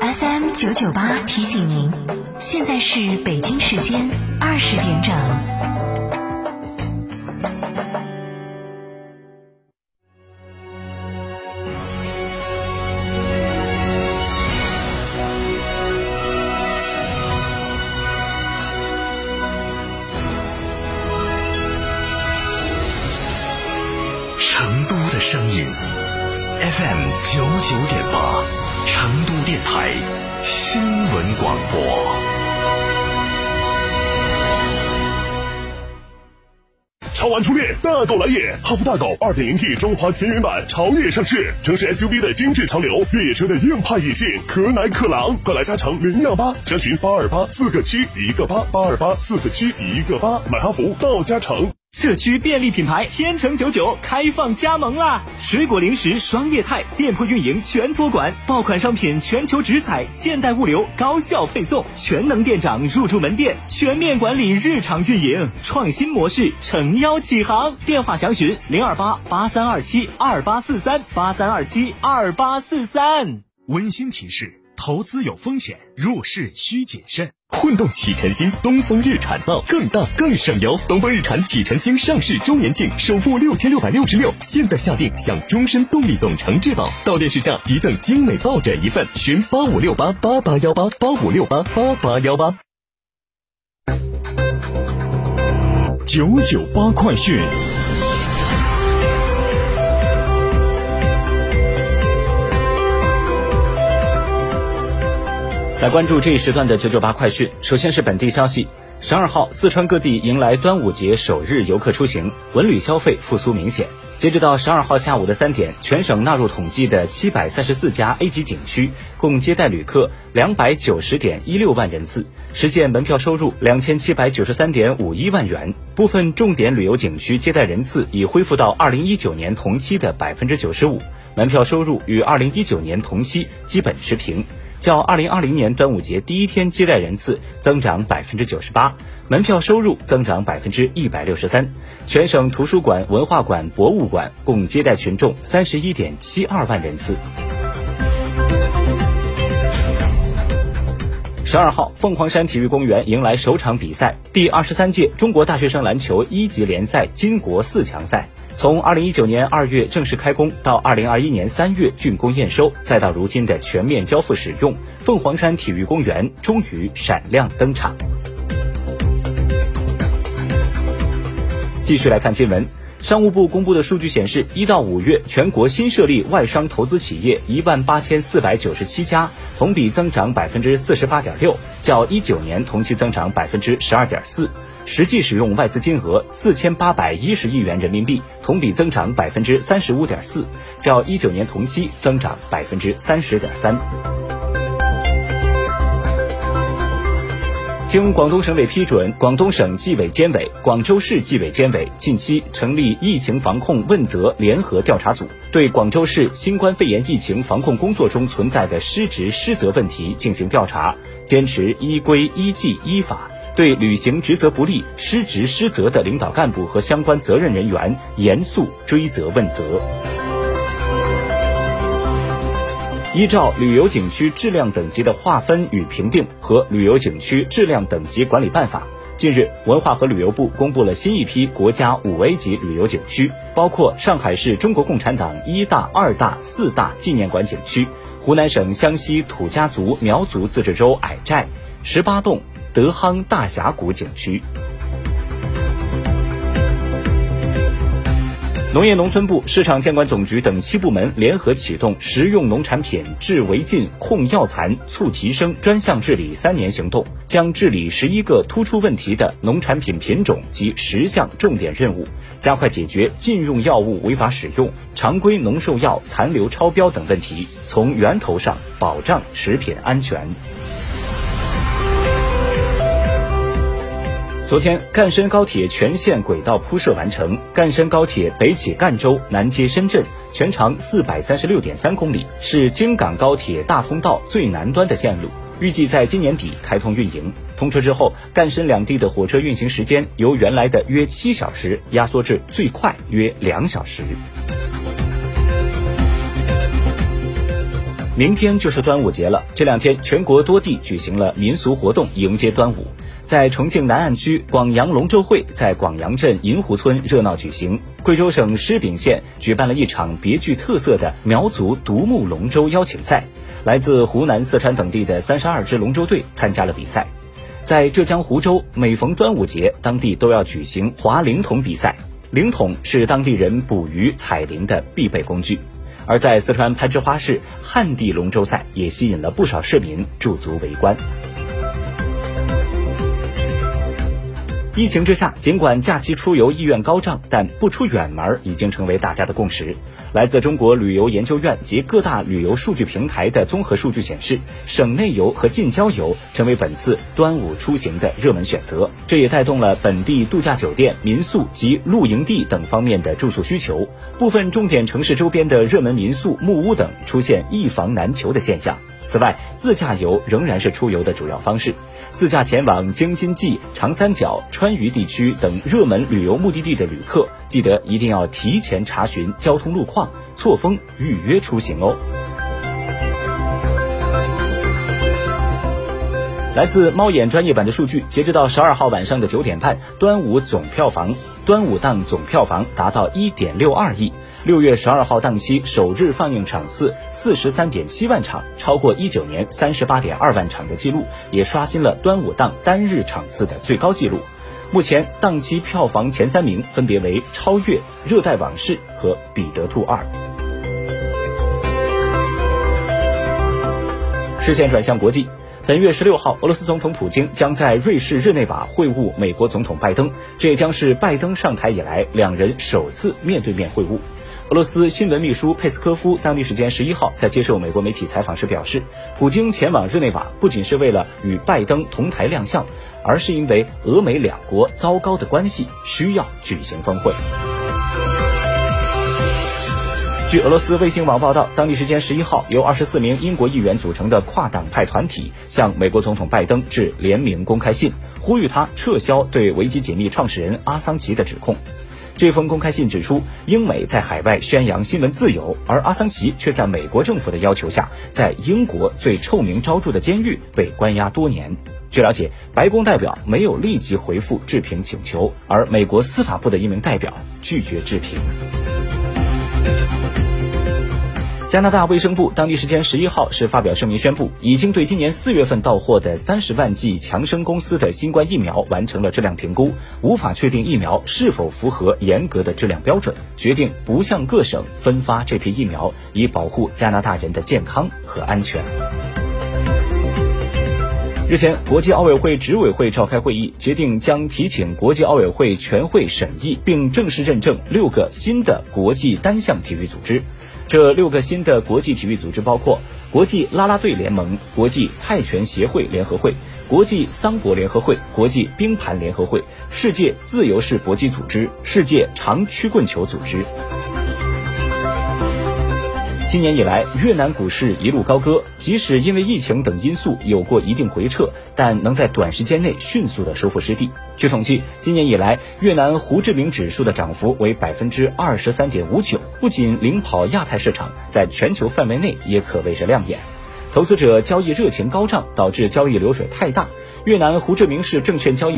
FM 九九八提醒您，现在是北京时间二十点整。声音，FM 九九点八，成都电台新闻广播。超玩初恋，大狗来也！哈弗大狗 2.0T 中华田园版潮越上市，城市 SUV 的精致潮流，越野车的硬派野性，可奶可狼，快来加诚零幺八，详询八二八四个七一个八，八二八四个七一个八，买哈弗到加诚。社区便利品牌天成九九开放加盟啦！水果零食双业态店铺运营全托管，爆款商品全球直采，现代物流高效配送，全能店长入驻门店，全面管理日常运营，创新模式诚邀启航。电话详询零二八八三二七二八四三八三二七二八四三。温馨提示：投资有风险，入市需谨慎。混动启辰星，东风日产造更大更省油。东风日产启辰星上市周年庆，首付六千六百六十六，现在下定享终身动力总成质保，到店试驾即赠精美抱枕一份。寻八五六八八八幺八八五六八八八幺八。九九八快讯。来关注这一时段的九九八快讯。首先是本地消息，十二号，四川各地迎来端午节首日游客出行，文旅消费复苏明显。截止到十二号下午的三点，全省纳入统计的七百三十四家 A 级景区，共接待旅客两百九十点一六万人次，实现门票收入两千七百九十三点五一万元。部分重点旅游景区接待人次已恢复到二零一九年同期的百分之九十五，门票收入与二零一九年同期基本持平。较二零二零年端午节第一天接待人次增长百分之九十八，门票收入增长百分之一百六十三。全省图书馆、文化馆、博物馆共接待群众三十一点七二万人次。十二号，凤凰山体育公园迎来首场比赛——第二十三届中国大学生篮球一级联赛金国四强赛。从二零一九年二月正式开工，到二零二一年三月竣工验收，再到如今的全面交付使用，凤凰山体育公园终于闪亮登场。继续来看新闻。商务部公布的数据显示，一到五月，全国新设立外商投资企业一万八千四百九十七家，同比增长百分之四十八点六，较一九年同期增长百分之十二点四。实际使用外资金额四千八百一十亿元人民币，同比增长百分之三十五点四，较一九年同期增长百分之三十点三。经广东省委批准，广东省纪委监委、广州市纪委监委近期成立疫情防控问责联合调查组，对广州市新冠肺炎疫情防控工作中存在的失职失责问题进行调查，坚持依规依纪依法。对履行职责不力、失职失责的领导干部和相关责任人员严肃追责问责。依照旅游景区质量等级的划分与评定和旅游景区质量等级管理办法，近日，文化和旅游部公布了新一批国家五 A 级旅游景区，包括上海市中国共产党一大、二大、四大纪念馆景区、湖南省湘西土家族苗族自治州矮寨、十八洞。德夯大峡谷景区。农业农村部、市场监管总局等七部门联合启动食用农产品治违禁、控药残、促提升专项治理三年行动，将治理十一个突出问题的农产品品种及十项重点任务，加快解决禁用药物违法使用、常规农兽药残留超标等问题，从源头上保障食品安全。昨天，赣深高铁全线轨道铺设完成。赣深高铁北起赣州，南接深圳，全长四百三十六点三公里，是京港高铁大通道最南端的线路。预计在今年底开通运营。通车之后，赣深两地的火车运行时间由原来的约七小时压缩至最快约两小时。明天就是端午节了，这两天全国多地举行了民俗活动迎接端午。在重庆南岸区广阳龙舟会在广阳镇银湖村热闹举行。贵州省施秉县举办了一场别具特色的苗族独木龙舟邀请赛，来自湖南、四川等地的三十二支龙舟队参加了比赛。在浙江湖州，每逢端午节，当地都要举行划灵桶比赛。灵桶是当地人捕鱼采灵的必备工具。而在四川攀枝花市，旱地龙舟赛也吸引了不少市民驻足围观。疫情之下，尽管假期出游意愿高涨，但不出远门已经成为大家的共识。来自中国旅游研究院及各大旅游数据平台的综合数据显示，省内游和近郊游成为本次端午出行的热门选择。这也带动了本地度假酒店、民宿及露营地等方面的住宿需求。部分重点城市周边的热门民宿、木屋等出现一房难求的现象。此外，自驾游仍然是出游的主要方式。自驾前往京津冀、长三角、川渝地区等热门旅游目的地的旅客，记得一定要提前查询交通路况，错峰预约出行哦。来自猫眼专业版的数据，截止到十二号晚上的九点半，端午总票房，端午档总票房达到一点六二亿。六月十二号档期首日放映场次四十三点七万场，超过一九年三十八点二万场的记录，也刷新了端午档单日场次的最高纪录。目前档期票房前三名分别为《超越》《热带往事》和《彼得兔二》。视线转向国际，本月十六号，俄罗斯总统普京将在瑞士日内瓦会晤美国总统拜登，这也将是拜登上台以来两人首次面对面会晤。俄罗斯新闻秘书佩斯科夫当地时间十一号在接受美国媒体采访时表示，普京前往日内瓦不仅是为了与拜登同台亮相，而是因为俄美两国糟糕的关系需要举行峰会。据俄罗斯卫星网报道，当地时间十一号，由二十四名英国议员组成的跨党派团体向美国总统拜登致联名公开信，呼吁他撤销对维基解密创始人阿桑奇的指控。这封公开信指出，英美在海外宣扬新闻自由，而阿桑奇却在美国政府的要求下，在英国最臭名昭著的监狱被关押多年。据了解，白宫代表没有立即回复置评请求，而美国司法部的一名代表拒绝置评。加拿大卫生部当地时间十一号是发表声明宣布，已经对今年四月份到货的三十万剂强生公司的新冠疫苗完成了质量评估，无法确定疫苗是否符合严格的质量标准，决定不向各省分发这批疫苗，以保护加拿大人的健康和安全。日前，国际奥委会执委会召开会议，决定将提请国际奥委会全会审议并正式认证六个新的国际单项体育组织。这六个新的国际体育组织包括国际啦啦队联盟、国际泰拳协会联合会、国际桑博联合会、国际冰盘联合会、世界自由式搏击组织、世界长曲棍球组织。今年以来，越南股市一路高歌，即使因为疫情等因素有过一定回撤，但能在短时间内迅速的收复失地。据统计，今年以来，越南胡志明指数的涨幅为百分之二十三点五九，不仅领跑亚太市场，在全球范围内也可谓是亮眼。投资者交易热情高涨，导致交易流水太大，越南胡志明市证券交易。